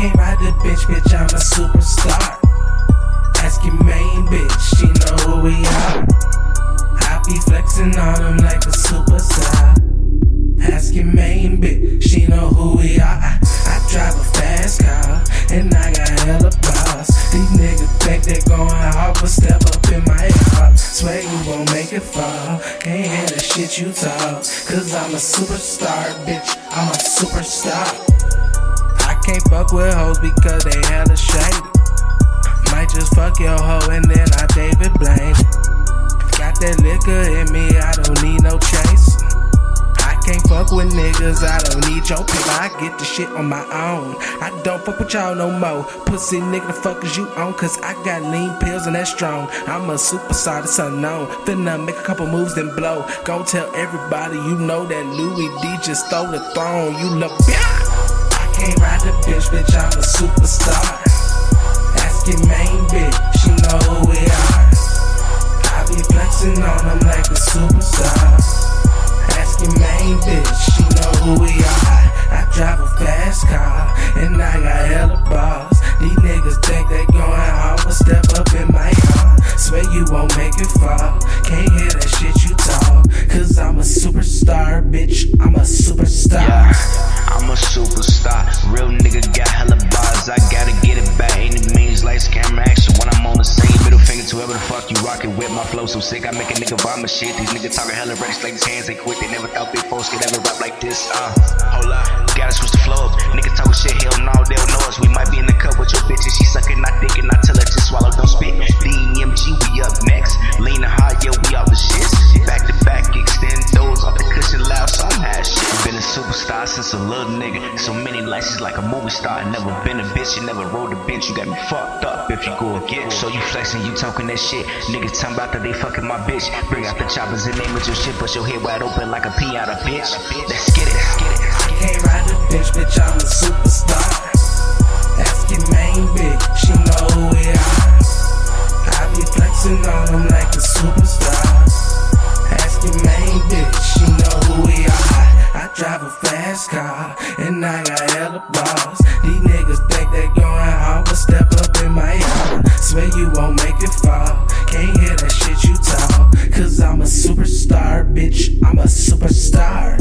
can't ride the bitch, bitch, I'm a superstar. Ask your main bitch, she know who we are. I be flexing on them like a superstar. Ask your main bitch, she know who we are. I, I drive a fast car, and I got hella boss. These niggas think they going hard, but step up in my yard. Swear you won't make it far. Can't hear the shit you talk. Cause I'm a superstar, bitch. I'm a superstar. Can't fuck with hoes because they hella shady. Might just fuck your hoe and then I David Blaine. Got that liquor in me, I don't need no chase. I can't fuck with niggas, I don't need your paper. I get the shit on my own. I don't fuck with y'all no more. Pussy nigga, the fuck is you on? Cause I got lean pills and that's strong. I'm a superstar, that's unknown. Finna make a couple moves, then blow. Go tell everybody you know that Louie D just stole the throne. You look. Can't bitch, bitch, I'm a superstar. Ask your main bitch, she know who we are. I be flexing on them like a superstar. Ask your main bitch, whoever the fuck you rockin' with. My flow so sick, I make a nigga vomit shit. These niggas talking hella reckless like his hands ain't quick. They never thought big folks could ever rap like this. Uh, hold up, gotta switch the flow up. Niggas talk shit, hell no, they don't know superstar since a little nigga. So many licenses like a movie star. Never been a bitch, you never rode a bitch. You got me fucked up if you go again. So you flexing, you talking that shit. Niggas talking about that they fucking my bitch. Bring out the choppers and name it your shit, but your head wide open like a pinata, bitch. Let's get it, let's get it. I can't ride the bitch, bitch, I'm a superstar. Ask your main bitch, she know are. I be flexing on them like a superstar. Drive a fast car, and I got hella bars. These niggas think they going hard, but step up in my yard. Swear you won't make it far. Can't hear that shit you talk. Cause I'm a superstar, bitch, I'm a superstar.